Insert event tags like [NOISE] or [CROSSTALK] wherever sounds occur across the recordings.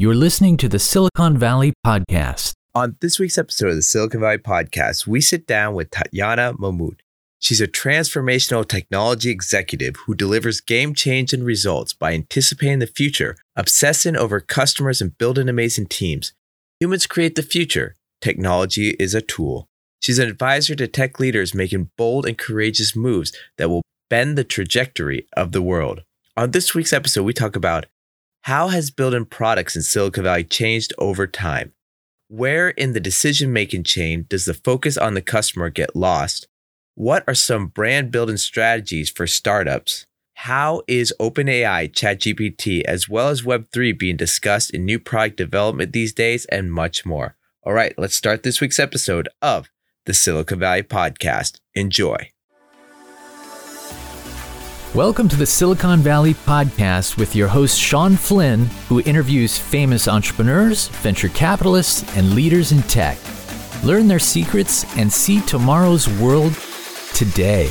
You're listening to the Silicon Valley Podcast. On this week's episode of the Silicon Valley Podcast, we sit down with Tatyana Mamut. She's a transformational technology executive who delivers game changing results by anticipating the future, obsessing over customers, and building amazing teams. Humans create the future, technology is a tool. She's an advisor to tech leaders making bold and courageous moves that will bend the trajectory of the world. On this week's episode, we talk about how has building products in Silicon Valley changed over time? Where in the decision making chain does the focus on the customer get lost? What are some brand building strategies for startups? How is OpenAI, ChatGPT, as well as Web3 being discussed in new product development these days, and much more? All right, let's start this week's episode of the Silicon Valley Podcast. Enjoy. Welcome to the Silicon Valley Podcast with your host, Sean Flynn, who interviews famous entrepreneurs, venture capitalists, and leaders in tech. Learn their secrets and see tomorrow's world today.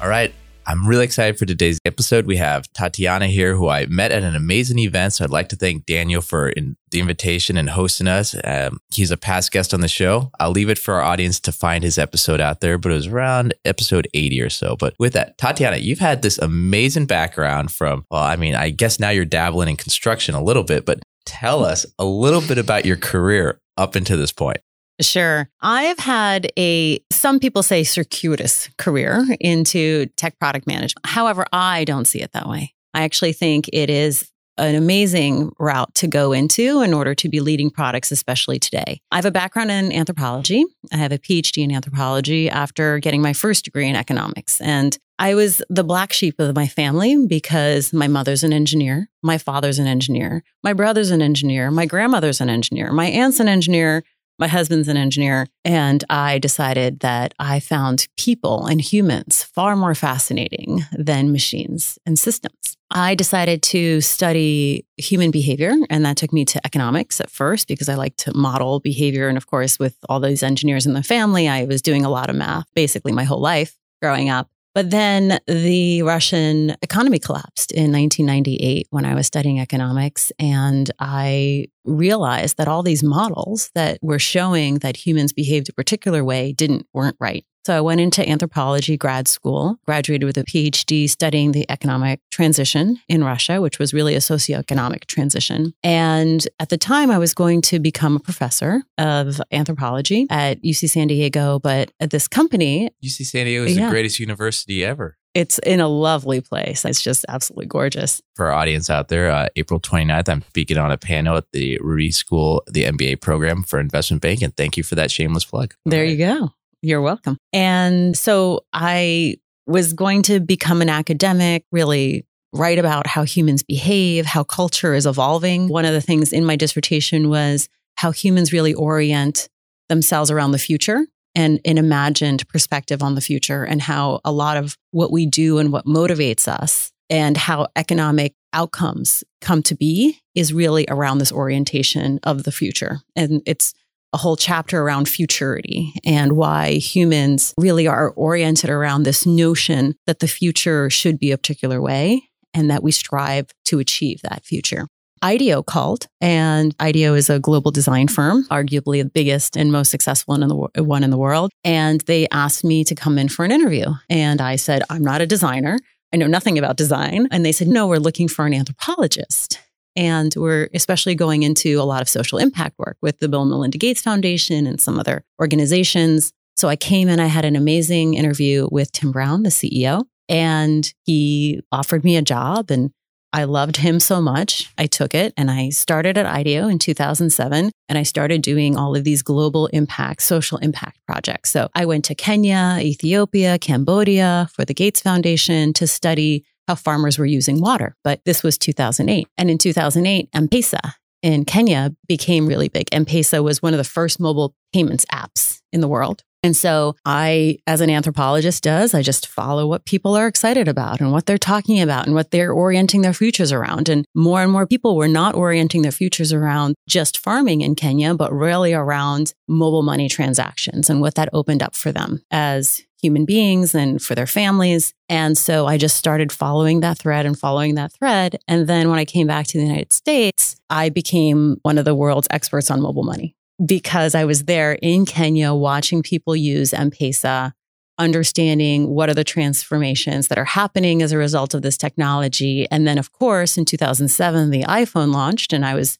All right. I'm really excited for today's episode. We have Tatyana here, who I met at an amazing event. So I'd like to thank Daniel for in, the invitation and hosting us. Um, he's a past guest on the show. I'll leave it for our audience to find his episode out there, but it was around episode 80 or so. But with that, Tatyana, you've had this amazing background from, well, I mean, I guess now you're dabbling in construction a little bit, but tell us a little bit about your career up until this point. Sure. I have had a, some people say circuitous career into tech product management. However, I don't see it that way. I actually think it is an amazing route to go into in order to be leading products, especially today. I have a background in anthropology. I have a PhD in anthropology after getting my first degree in economics. And I was the black sheep of my family because my mother's an engineer, my father's an engineer, my brother's an engineer, my grandmother's an engineer, my aunt's an engineer, my husband's an engineer, and I decided that I found people and humans far more fascinating than machines and systems. I decided to study human behavior, and that took me to economics at first because I like to model behavior. And of course, with all those engineers in the family, I was doing a lot of math basically my whole life growing up. But then the Russian economy collapsed in 1998 when I was studying economics. And I realized that all these models that were showing that humans behaved a particular way didn't weren't right. So I went into anthropology grad school, graduated with a PhD studying the economic transition in Russia, which was really a socioeconomic transition. And at the time, I was going to become a professor of anthropology at UC San Diego, but at this company, UC San Diego is yeah. the greatest university ever. It's in a lovely place. It's just absolutely gorgeous. For our audience out there, uh, April 29th, I'm speaking on a panel at the Rady School, the MBA program for investment banking. Thank you for that shameless plug. There right. you go. You're welcome. And so I was going to become an academic, really write about how humans behave, how culture is evolving. One of the things in my dissertation was how humans really orient themselves around the future and an imagined perspective on the future, and how a lot of what we do and what motivates us and how economic outcomes come to be is really around this orientation of the future. And it's a whole chapter around futurity and why humans really are oriented around this notion that the future should be a particular way and that we strive to achieve that future. IDEO called, and IDEO is a global design firm, arguably the biggest and most successful one in the, one in the world. And they asked me to come in for an interview. And I said, I'm not a designer. I know nothing about design. And they said, No, we're looking for an anthropologist. And we're especially going into a lot of social impact work with the Bill and Melinda Gates Foundation and some other organizations. So I came and I had an amazing interview with Tim Brown, the CEO, and he offered me a job and I loved him so much. I took it and I started at IDEO in 2007 and I started doing all of these global impact, social impact projects. So I went to Kenya, Ethiopia, Cambodia for the Gates Foundation to study how farmers were using water. But this was 2008. And in 2008, M Pesa in Kenya became really big. M Pesa was one of the first mobile payments apps in the world. And so I, as an anthropologist does, I just follow what people are excited about and what they're talking about and what they're orienting their futures around. And more and more people were not orienting their futures around just farming in Kenya, but really around mobile money transactions and what that opened up for them as human beings and for their families. And so I just started following that thread and following that thread. And then when I came back to the United States, I became one of the world's experts on mobile money because I was there in Kenya watching people use M Pesa, understanding what are the transformations that are happening as a result of this technology. And then, of course, in 2007, the iPhone launched, and I was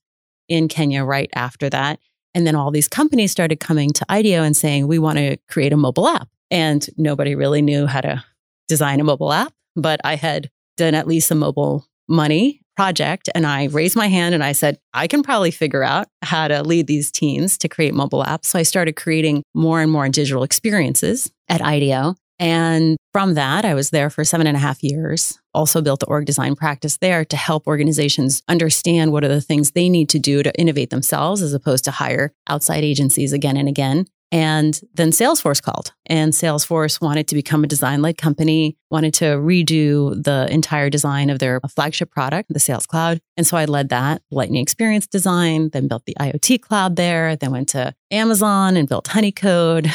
in Kenya right after that. And then all these companies started coming to IDEO and saying, we want to create a mobile app. And nobody really knew how to design a mobile app, but I had done at least a mobile money project. And I raised my hand and I said, I can probably figure out how to lead these teams to create mobile apps. So I started creating more and more digital experiences at IDEO. And from that, I was there for seven and a half years. Also built the org design practice there to help organizations understand what are the things they need to do to innovate themselves as opposed to hire outside agencies again and again. And then Salesforce called, and Salesforce wanted to become a design led company, wanted to redo the entire design of their flagship product, the Sales Cloud. And so I led that Lightning Experience Design, then built the IoT Cloud there, then went to Amazon and built Honeycode,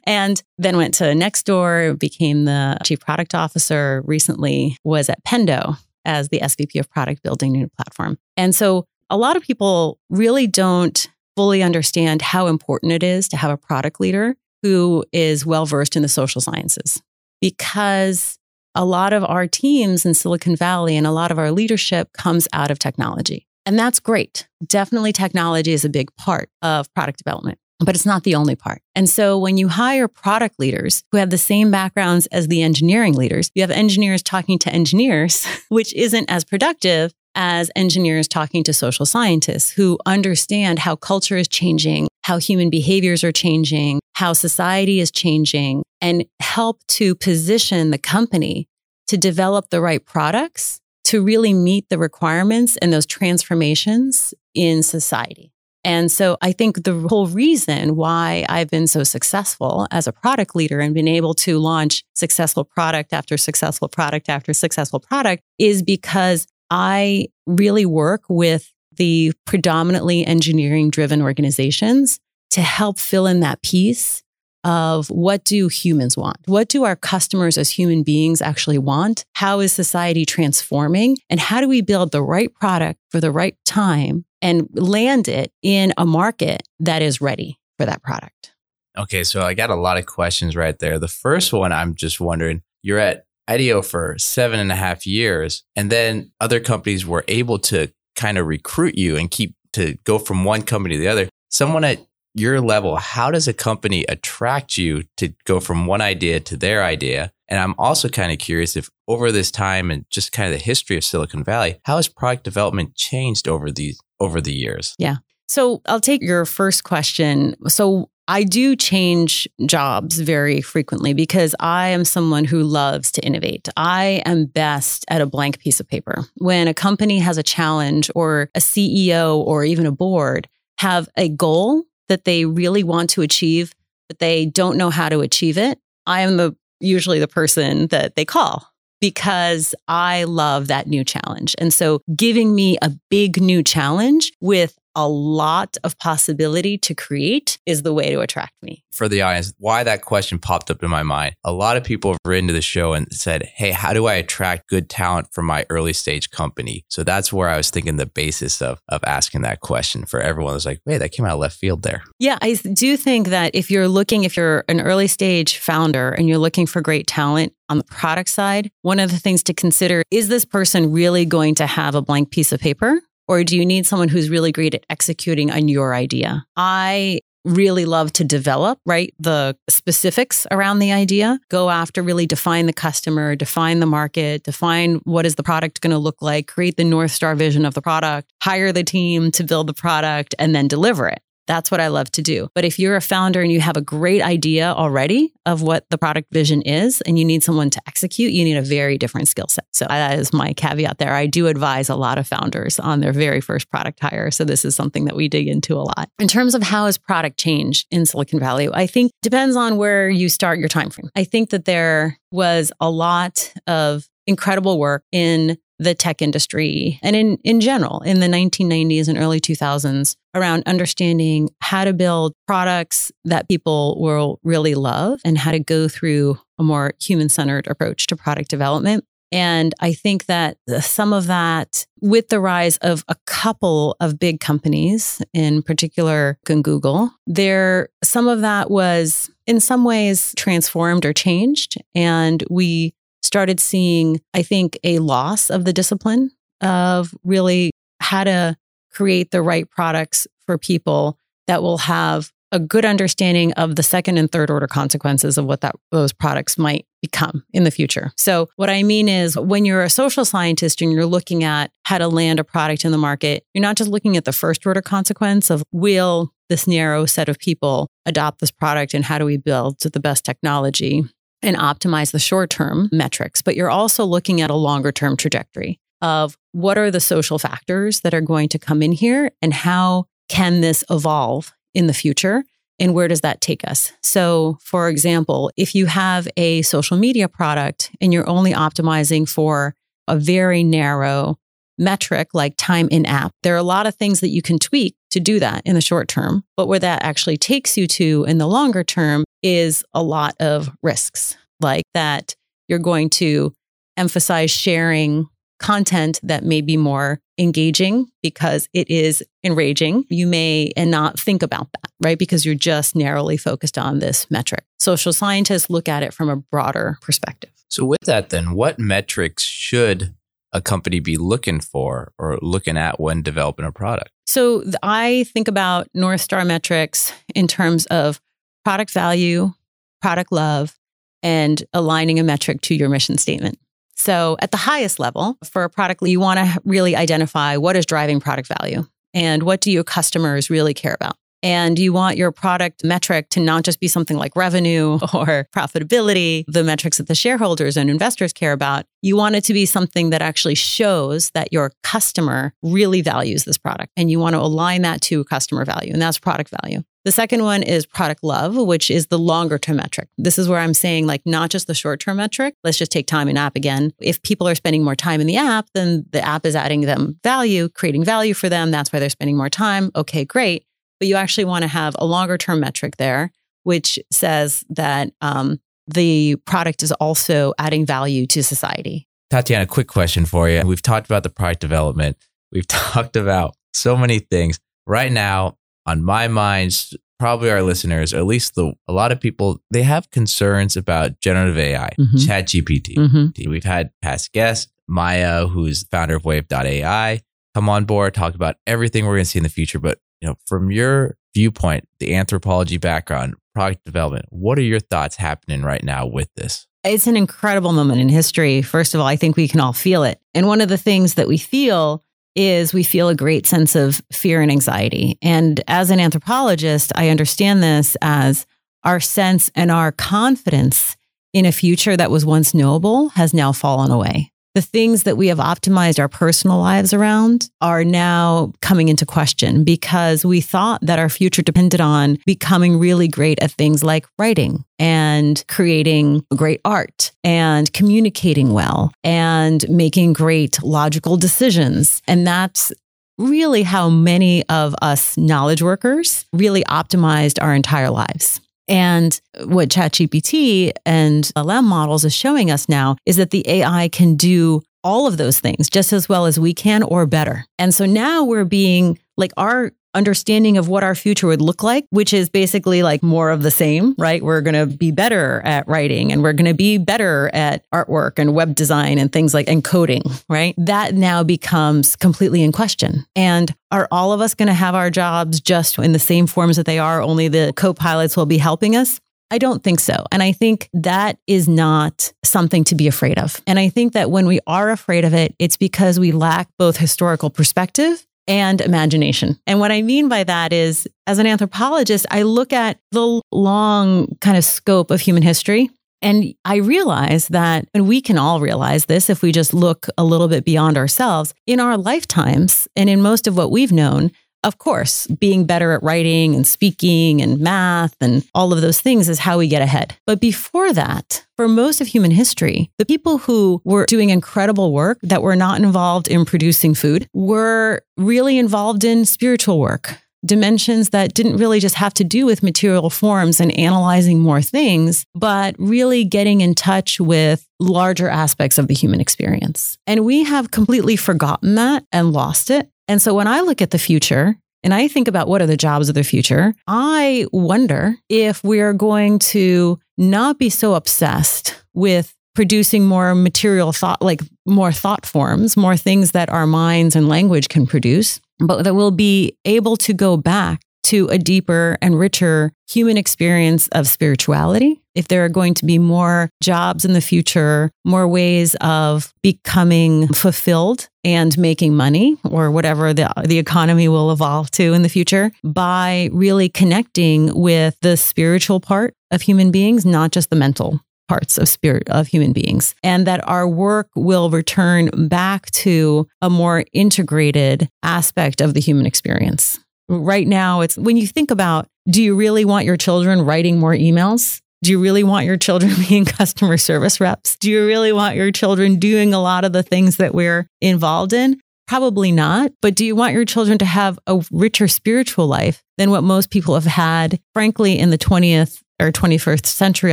[LAUGHS] and then went to Nextdoor, became the chief product officer, recently was at Pendo as the SVP of product building new platform. And so a lot of people really don't fully understand how important it is to have a product leader who is well versed in the social sciences because a lot of our teams in Silicon Valley and a lot of our leadership comes out of technology. And that's great. Definitely, technology is a big part of product development, but it's not the only part. And so, when you hire product leaders who have the same backgrounds as the engineering leaders, you have engineers talking to engineers, [LAUGHS] which isn't as productive as engineers talking to social scientists who understand how culture is changing, how human behaviors are changing, how society is changing, and help to position the company to develop the right products to really meet the requirements and those transformations in society. And so I think the whole reason why I've been so successful as a product leader and been able to launch successful product after successful product after successful product is because I really work with the predominantly engineering driven organizations to help fill in that piece of what do humans want? What do our customers as human beings actually want? How is society transforming? And how do we build the right product for the right time and land it in a market that is ready for that product? Okay, so I got a lot of questions right there. The first one, I'm just wondering you're at IDEO for seven and a half years. And then other companies were able to kind of recruit you and keep to go from one company to the other. Someone at your level, how does a company attract you to go from one idea to their idea? And I'm also kind of curious if over this time and just kind of the history of Silicon Valley, how has product development changed over the over the years? Yeah. So I'll take your first question. So I do change jobs very frequently because I am someone who loves to innovate. I am best at a blank piece of paper. When a company has a challenge or a CEO or even a board have a goal that they really want to achieve, but they don't know how to achieve it, I am the usually the person that they call because I love that new challenge. And so giving me a big new challenge with a lot of possibility to create is the way to attract me. For the audience, why that question popped up in my mind. A lot of people have written to the show and said, Hey, how do I attract good talent for my early stage company? So that's where I was thinking the basis of, of asking that question for everyone. was like, wait, that came out of left field there. Yeah, I do think that if you're looking, if you're an early stage founder and you're looking for great talent, on the product side, one of the things to consider is this person really going to have a blank piece of paper or do you need someone who's really great at executing on your idea? I really love to develop, right? The specifics around the idea, go after really define the customer, define the market, define what is the product going to look like, create the North Star vision of the product, hire the team to build the product, and then deliver it. That's what I love to do. But if you're a founder and you have a great idea already of what the product vision is and you need someone to execute, you need a very different skill set. So that is my caveat there. I do advise a lot of founders on their very first product hire. So this is something that we dig into a lot. In terms of how has product changed in Silicon Valley, I think depends on where you start your time frame. I think that there was a lot of incredible work in the tech industry and in, in general in the 1990s and early 2000s around understanding how to build products that people will really love and how to go through a more human centered approach to product development. And I think that some of that, with the rise of a couple of big companies, in particular Google, there some of that was in some ways transformed or changed. And we started seeing, I think, a loss of the discipline of really how to create the right products for people that will have a good understanding of the second and third order consequences of what that those products might become in the future. So what I mean is when you're a social scientist and you're looking at how to land a product in the market, you're not just looking at the first order consequence of will this narrow set of people adopt this product and how do we build the best technology and optimize the short term metrics, but you're also looking at a longer term trajectory of what are the social factors that are going to come in here and how can this evolve in the future and where does that take us? So, for example, if you have a social media product and you're only optimizing for a very narrow metric like time in app, there are a lot of things that you can tweak to do that in the short term. But where that actually takes you to in the longer term is a lot of risks, like that you're going to emphasize sharing content that may be more engaging because it is enraging. You may and not think about that, right? Because you're just narrowly focused on this metric. Social scientists look at it from a broader perspective. So, with that, then, what metrics should a company be looking for or looking at when developing a product? So, I think about North Star metrics in terms of product value, product love, and aligning a metric to your mission statement. So, at the highest level for a product, you want to really identify what is driving product value and what do your customers really care about. And you want your product metric to not just be something like revenue [LAUGHS] or profitability, the metrics that the shareholders and investors care about. You want it to be something that actually shows that your customer really values this product. And you want to align that to customer value, and that's product value. The second one is product love, which is the longer term metric. This is where I'm saying, like, not just the short term metric. Let's just take time in app again. If people are spending more time in the app, then the app is adding them value, creating value for them. That's why they're spending more time. Okay, great but you actually want to have a longer term metric there, which says that um, the product is also adding value to society. Tatyana, quick question for you. We've talked about the product development. We've [LAUGHS] talked about so many things. Right now, on my mind, probably our listeners, or at least the a lot of people, they have concerns about generative AI, mm-hmm. Chat GPT. Mm-hmm. We've had past guests, Maya, who's founder of Wave.ai, come on board, talk about everything we're going to see in the future. But you know, from your viewpoint, the anthropology background, product development, what are your thoughts happening right now with this? It's an incredible moment in history. First of all, I think we can all feel it. And one of the things that we feel is we feel a great sense of fear and anxiety. And as an anthropologist, I understand this as our sense and our confidence in a future that was once knowable has now fallen away the things that we have optimized our personal lives around are now coming into question because we thought that our future depended on becoming really great at things like writing and creating great art and communicating well and making great logical decisions. And that's really how many of us knowledge workers really optimized our entire lives. And what ChatGPT and LLM models is showing us now is that the AI can do all of those things just as well as we can or better. And so now we're being like our understanding of what our future would look like, which is basically like more of the same, right? We're going to be better at writing and we're going to be better at artwork and web design and things like encoding, right? That now becomes completely in question. And are all of us going to have our jobs just in the same forms that they are, only the co pilots will be helping us? I don't think so. And I think that is not something to be afraid of. And I think that when we are afraid of it, it's because we lack both historical perspective and imagination. And what I mean by that is, as an anthropologist, I look at the long kind of scope of human history. And I realize that, and we can all realize this if we just look a little bit beyond ourselves, in our lifetimes and in most of what we've known, of course, being better at writing and speaking and math and all of those things is how we get ahead. But before that, for most of human history, the people who were doing incredible work that were not involved in producing food were really involved in spiritual work dimensions that didn't really just have to do with material forms and analyzing more things, but really getting in touch with larger aspects of the human experience. And we have completely forgotten that and lost it. And so when I look at the future, and I think about what are the jobs of the future, I wonder if we are going to not be so obsessed with producing more material thought, like more thought forms, more things that our minds and language can produce, but that we'll be able to go back to a deeper and richer human experience of spirituality. If there are going to be more jobs in the future, more ways of becoming fulfilled and making money or whatever the, the economy will evolve to in the future by really connecting with the spiritual part of human beings, not just the mental parts of spirit of human beings and that our work will return back to a more integrated aspect of the human experience. Right now it's when you think about do you really want your children writing more emails? Do you really want your children [LAUGHS] being customer service reps? Do you really want your children doing a lot of the things that we're involved in? Probably not. But do you want your children to have a richer spiritual life than what most people have had, frankly, in the 20th or 21st century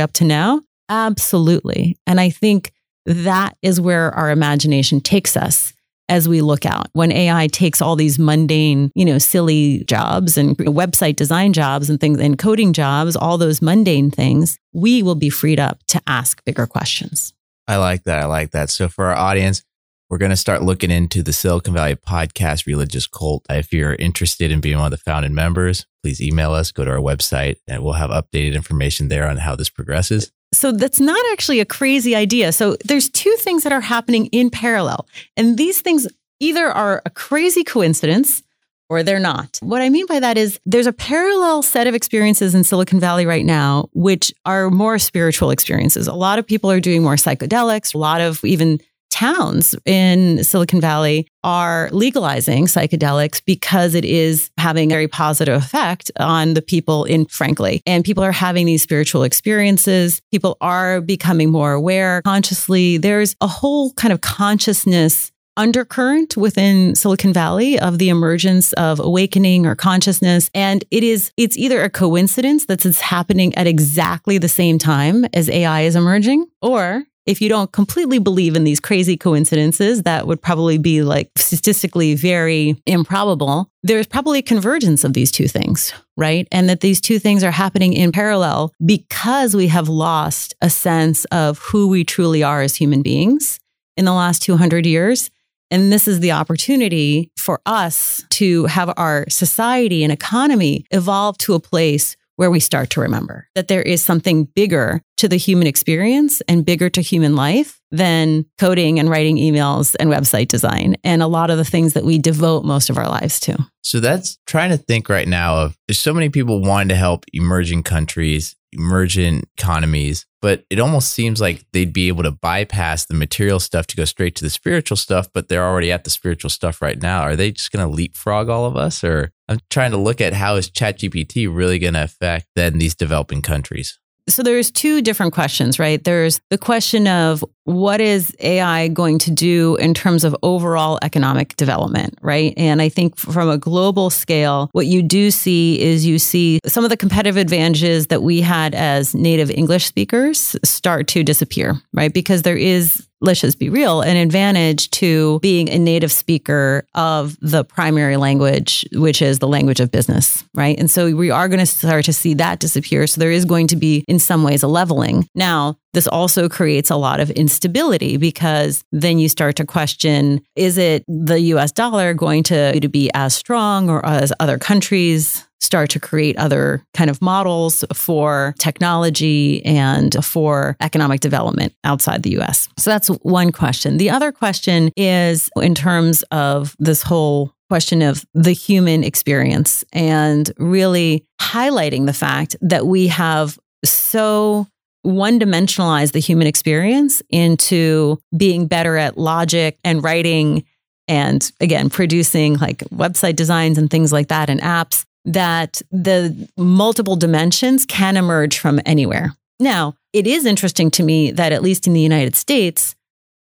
up to now? Absolutely. And I think that is where our imagination takes us as we look out. When AI takes all these mundane, you know, silly jobs and website design jobs and things and coding jobs, all those mundane things, we will be freed up to ask bigger questions. I like that. I like that. So for our audience, we're going to start looking into the Silicon Valley podcast religious cult. If you're interested in being one of the founding members, please email us, go to our website, and we'll have updated information there on how this progresses. So that's not actually a crazy idea. So there's two things that are happening in parallel. And these things either are a crazy coincidence or they're not. What I mean by that is there's a parallel set of experiences in Silicon Valley right now, which are more spiritual experiences. A lot of people are doing more psychedelics, a lot of even towns in Silicon Valley are legalizing psychedelics because it is having a very positive effect on the people in frankly and people are having these spiritual experiences. People are becoming more aware consciously. There's a whole kind of consciousness undercurrent within Silicon Valley of the emergence of awakening or consciousness. And it is, it's either a coincidence that it's happening at exactly the same time as AI is emerging, or if you don't completely believe in these crazy coincidences that would probably be like statistically very improbable, there's probably a convergence of these two things, right? And that these two things are happening in parallel because we have lost a sense of who we truly are as human beings in the last 200 years. And this is the opportunity for us to have our society and economy evolve to a place where we start to remember that there is something bigger to the human experience and bigger to human life than coding and writing emails and website design and a lot of the things that we devote most of our lives to. So that's trying to think right now of there's so many people wanting to help emerging countries, emerging economies, but it almost seems like they'd be able to bypass the material stuff to go straight to the spiritual stuff, but they're already at the spiritual stuff right now. Are they just going to leapfrog all of us or I'm trying to look at how is ChatGPT really going to affect then these developing countries? So there's two different questions, right? There's the question of what is AI going to do in terms of overall economic development, right? And I think from a global scale, what you do see is you see some of the competitive advantages that we had as native English speakers start to disappear, right? Because there is let's just be real, an advantage to being a native speaker of the primary language, which is the language of business, right? And so we are going to start to see that disappear. So there is going to be, in some ways, a leveling. Now, this also creates a lot of instability because then you start to question is it the US dollar going to, to be as strong or as other countries start to create other kind of models for technology and for economic development outside the US. So that's one question. The other question is in terms of this whole question of the human experience and really highlighting the fact that we have so one dimensionalized the human experience into being better at logic and writing and again, producing like website designs and things like that and apps that the multiple dimensions can emerge from anywhere. Now, it is interesting to me that at least in the United States,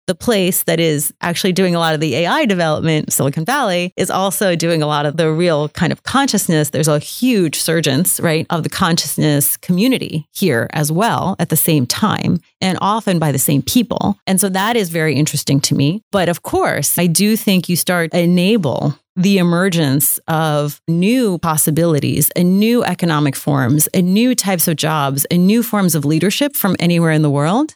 the place that is actually doing a lot of the AI development, Silicon Valley, is also doing a lot of the real kind of consciousness. There's a huge surgence, right, of the consciousness community here as well at the same time, and often by the same people. And so that is very interesting to me. But of course, I do think you start enable the emergence of new possibilities and new economic forms and new types of jobs and new forms of leadership from anywhere in the world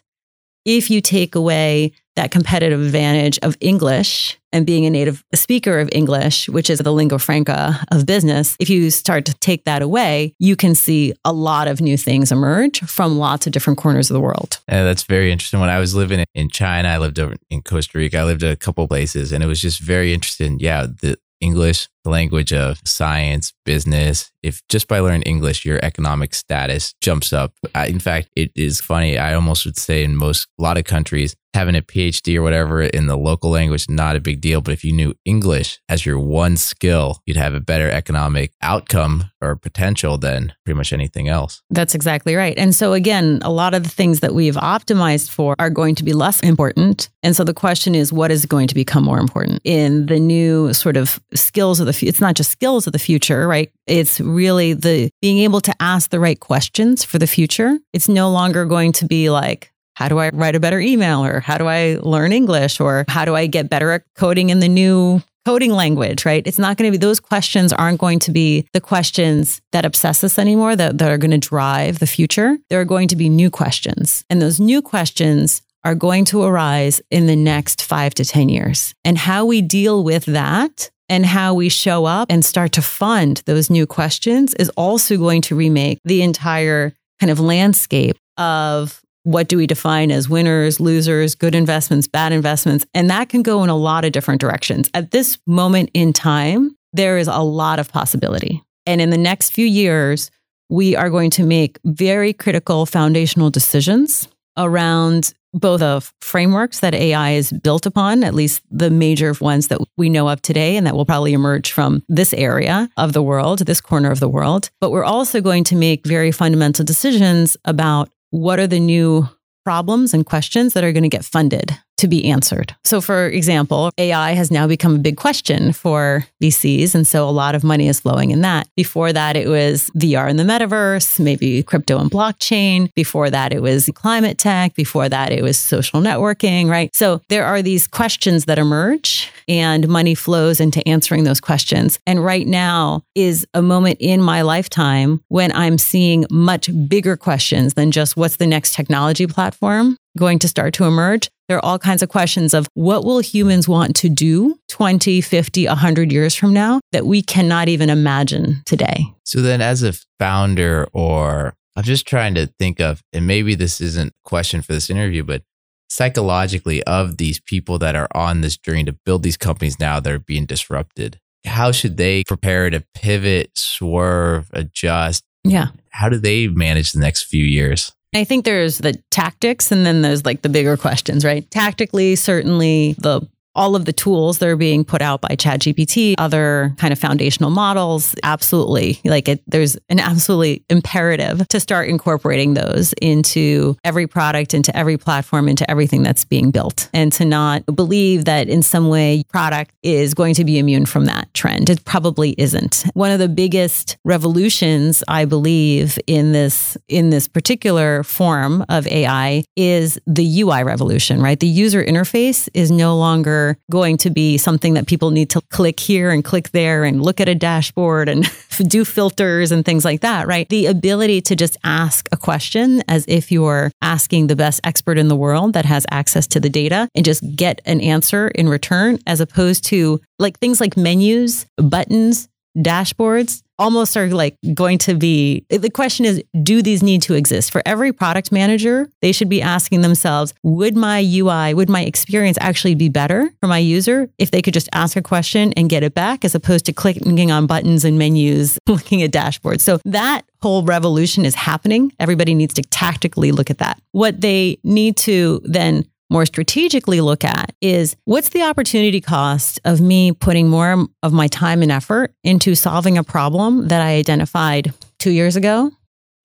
if you take away that competitive advantage of English and being a native speaker of English, which is the lingua franca of business, if you start to take that away, you can see a lot of new things emerge from lots of different corners of the world. Yeah, that's very interesting. When I was living in China, I lived over in Costa Rica, I lived a couple places, and it was just very interesting. Yeah, the English, the language of science, business. If just by learning English, your economic status jumps up. in fact, it is funny. I almost would say in most, a lot of countries, having a PhD or whatever in the local language, not a big deal. But if you knew English as your one skill, you'd have a better economic outcome or potential than pretty much anything else. That's exactly right. And so, again, a lot of the things that we've optimized for are going to be less important. And so the question is, what is going to become more important in the new sort of skills of the future? It's not just skills of the future, right? It's really the being able to ask the right questions for the future. It's no longer going to be like, how do I write a better email or how do I learn English or how do I get better at coding in the new coding language, right? It's not going to be, those questions aren't going to be the questions that obsess us anymore, that, that are going to drive the future. There are going to be new questions. And those new questions are going to arise in the next five to 10 years. And how we deal with that and how we show up and start to fund those new questions is also going to remake the entire kind of landscape of what do we define as winners, losers, good investments, bad investments? And that can go in a lot of different directions. At this moment in time, there is a lot of possibility. And in the next few years, we are going to make very critical foundational decisions around both of frameworks that AI is built upon, at least the major ones that we know of today, and that will probably emerge from this area of the world, this corner of the world. But we're also going to make very fundamental decisions about what are the new problems and questions that are going to get funded to be answered. So, for example, AI has now become a big question for VCs. And so a lot of money is flowing in that. Before that, it was VR and the metaverse, maybe crypto and blockchain. Before that, it was climate tech. Before that, it was social networking, right? So there are these questions that emerge and money flows into answering those questions. And right now is a moment in my lifetime when I'm seeing much bigger questions than just what's the next technology platform going to start to emerge. There are all kinds of questions of what will humans want to do 20, 50, 100 years from now that we cannot even imagine today. So then as a founder or I'm just trying to think of and maybe this isn't a question for this interview but psychologically of these people that are on this journey to build these companies now that are being disrupted how should they prepare to pivot swerve adjust yeah how do they manage the next few years I think there's the tactics and then there's like the bigger questions, right? Tactically, certainly the all of the tools that are being put out by ChatGPT, other kind of foundational models, absolutely. Like it, there's an absolutely imperative to start incorporating those into every product, into every platform, into everything that's being built, and to not believe that in some way product is going to be immune from that trend. It probably isn't. One of the biggest revolutions, I believe, in this in this particular form of AI is the UI revolution. Right, the user interface is no longer going to be something that people need to click here and click there and look at a dashboard and [LAUGHS] do filters and things like that, right? The ability to just ask a question as if you're asking the best expert in the world that has access to the data and just get an answer in return, as opposed to like things like menus, buttons, dashboards almost are like going to be the question is do these need to exist? For every product manager they should be asking themselves would my ui would my experience actually be better for my user if they could just ask a question and get it back as opposed to clicking on buttons and menus [LAUGHS] looking at dashboards? So that whole revolution is happening. Everybody needs to tactically look at that. What they need to then more strategically look at is what's the opportunity cost of me putting more of my time and effort into solving a problem that I identified two years ago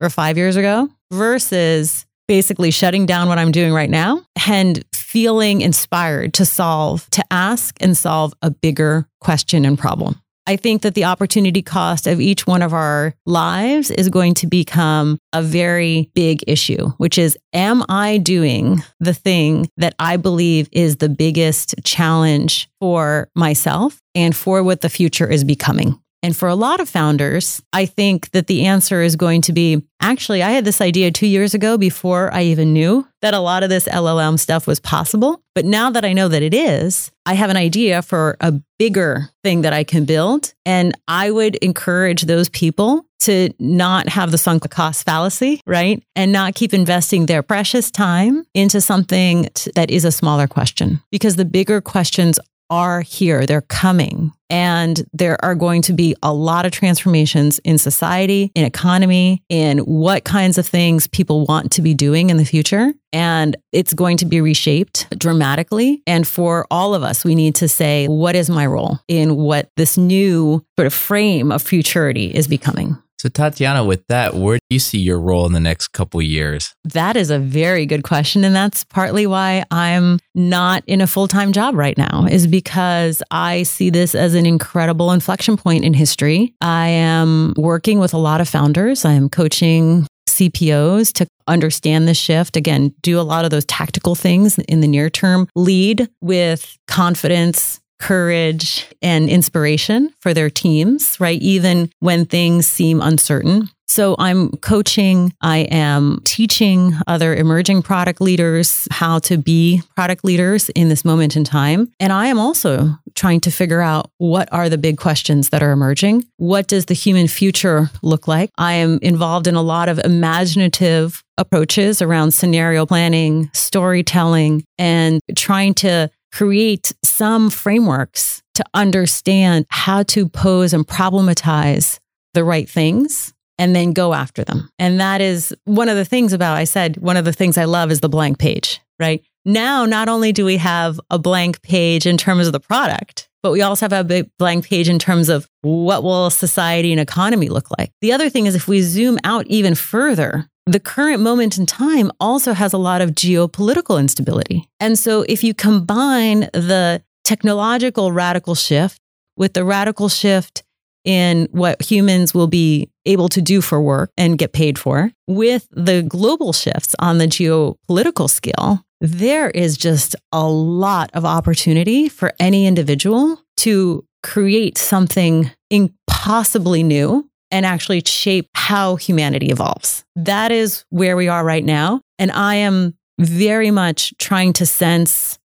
or five years ago versus basically shutting down what I'm doing right now and feeling inspired to solve, to ask and solve a bigger question and problem. I think that the opportunity cost of each one of our lives is going to become a very big issue, which is Am I doing the thing that I believe is the biggest challenge for myself and for what the future is becoming? And for a lot of founders, I think that the answer is going to be actually, I had this idea two years ago before I even knew that a lot of this LLM stuff was possible. But now that I know that it is, I have an idea for a bigger thing that I can build. And I would encourage those people to not have the sunk cost fallacy, right? And not keep investing their precious time into something t- that is a smaller question because the bigger questions are here, they're coming. And there are going to be a lot of transformations in society, in economy, in what kinds of things people want to be doing in the future. And it's going to be reshaped dramatically. And for all of us, we need to say, what is my role in what this new sort of frame of futurity is becoming? So, Tatyana, with that, where do you see your role in the next couple years? That is a very good question. And that's partly why I'm not in a full time job right now, is because I see this as an incredible inflection point in history. I am working with a lot of founders, I am coaching CPOs to understand the shift. Again, do a lot of those tactical things in the near term, lead with confidence, courage and inspiration for their teams, right? Even when things seem uncertain. So I'm coaching, I am teaching other emerging product leaders how to be product leaders in this moment in time. And I am also trying to figure out what are the big questions that are emerging? What does the human future look like? I am involved in a lot of imaginative approaches around scenario planning, storytelling, and trying to create some frameworks to understand how to pose and problematize the right things and then go after them. And that is one of the things about, I said, one of the things I love is the blank page, right? Now, not only do we have a blank page in terms of the product, but we also have a blank page in terms of what will society and economy look like. The other thing is if we zoom out even further, the current moment in time also has a lot of geopolitical instability. And so if you combine the technological radical shift with the radical shift in what humans will be able to do for work and get paid for, with the global shifts on the geopolitical scale, there is just a lot of opportunity for any individual to create something impossibly new and actually shape how humanity evolves. That is where we are right now. And I am very much trying to sense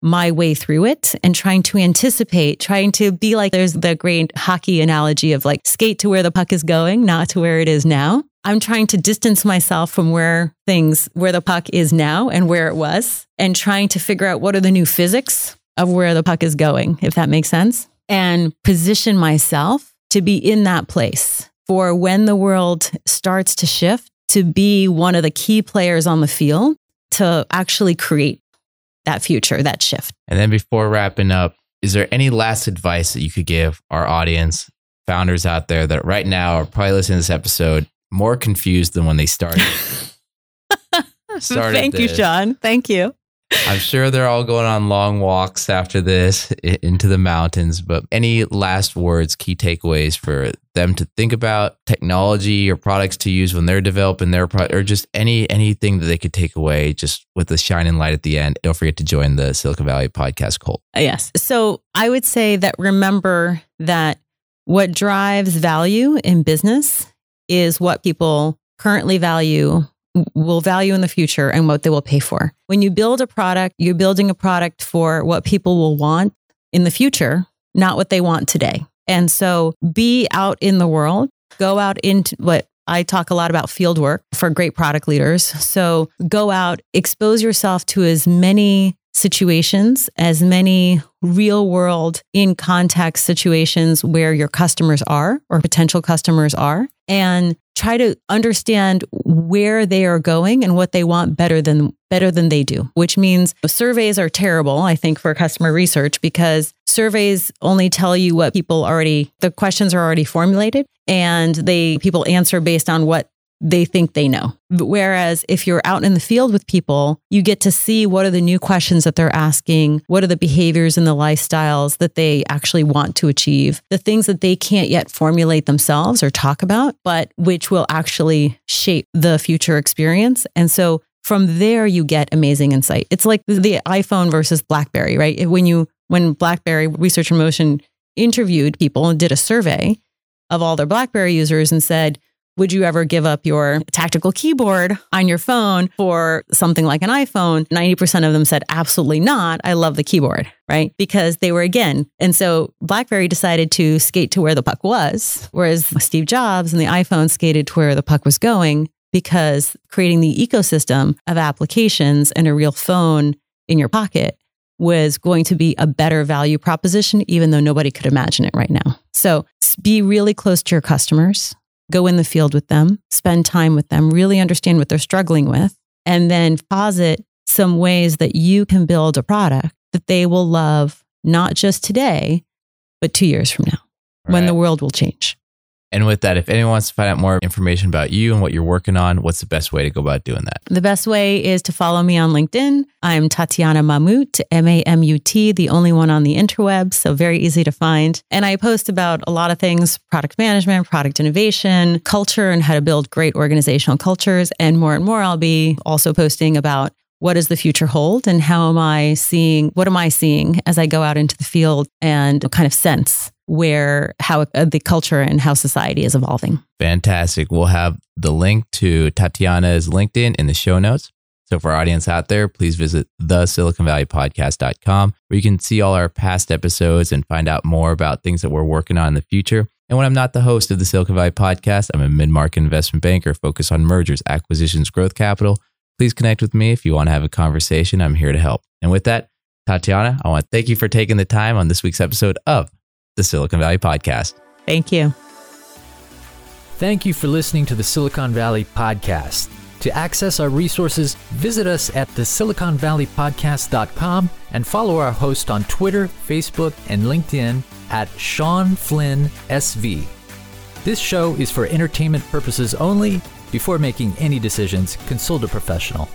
my way through it and trying to anticipate, trying to be like there's the great hockey analogy of like skate to where the puck is going, not to where it is now. I'm trying to distance myself from where things, where the puck is now and where it was, and trying to figure out what are the new physics of where the puck is going, if that makes sense, and position myself to be in that place for when the world starts to shift, to be one of the key players on the field to actually create that future, that shift. And then before wrapping up, is there any last advice that you could give our audience, founders out there that right now are probably listening to this episode more confused than when they started? [LAUGHS] started Thank this. you, Sean. Thank you. I'm sure they're all going on long walks after this into the mountains, but any last words, key takeaways for them to think about technology or products to use when they're developing their product or just any anything that they could take away just with the shining light at the end. Don't forget to join the Silicon Valley podcast cult. Uh, yes. So I would say that remember that what drives value in business is what people currently value will value in the future and what they will pay for. When you build a product, you're building a product for what people will want in the future, not what they want today. And so be out in the world, go out into what I talk a lot about field work for great product leaders. So go out, expose yourself to as many situations, as many real world in context situations where your customers are or potential customers are, and try to understand where they are going and what they want better than better than they do, which means surveys are terrible, I think, for customer research because surveys only tell you what people already the questions are already formulated and they people answer based on what they think they know. Whereas if you're out in the field with people, you get to see what are the new questions that they're asking, what are the behaviors and the lifestyles that they actually want to achieve, the things that they can't yet formulate themselves or talk about, but which will actually shape the future experience. And so from there you get amazing insight. It's like the iPhone versus BlackBerry, right? When you when BlackBerry Research in Motion interviewed people and did a survey of all their BlackBerry users and said, would you ever give up your tactical keyboard on your phone for something like an iPhone? 90% of them said, absolutely not. I love the keyboard, right? Because they were again. And so Blackberry decided to skate to where the puck was, whereas Steve Jobs and the iPhone skated to where the puck was going because creating the ecosystem of applications and a real phone in your pocket was going to be a better value proposition, even though nobody could imagine it right now. So be really close to your customers go in the field with them, spend time with them, really understand what they're struggling with, and then posit some ways that you can build a product that they will love, not just today, but two years from now right. when the world will change. And with that, if anyone wants to find out more information about you and what you're working on, what's the best way to go about doing that? The best way is to follow me on LinkedIn. I'm Tatyana Mamut, M A M U T, the only one on the interwebs, so very easy to find. And I post about a lot of things product management, product innovation, culture, and how to build great organizational cultures. And more and more, I'll be also posting about what does the future hold and how am I seeing, what am I seeing as I go out into the field and kind of sense where how uh, the culture and how society is evolving. Fantastic. We'll have the link to Tatyana's LinkedIn in the show notes. So for our audience out there, please visit the Silicon Valley podcast.com where you can see all our past episodes and find out more about things that we're working on in the future. And when I'm not the host of the Silicon Valley podcast, I'm a mid-market investment banker focused on mergers, acquisitions, growth capital. Please connect with me if you want to have a conversation. I'm here to help. And with that, Tatyana, I want to thank you for taking the time on this week's episode of the Silicon Valley Podcast. Thank you. Thank you for listening to the Silicon Valley Podcast. To access our resources, visit us at the siliconvalleypodcast.com and follow our host on Twitter, Facebook, and LinkedIn at Sean Flynn SV. This show is for entertainment purposes only. Before making any decisions, consult a professional.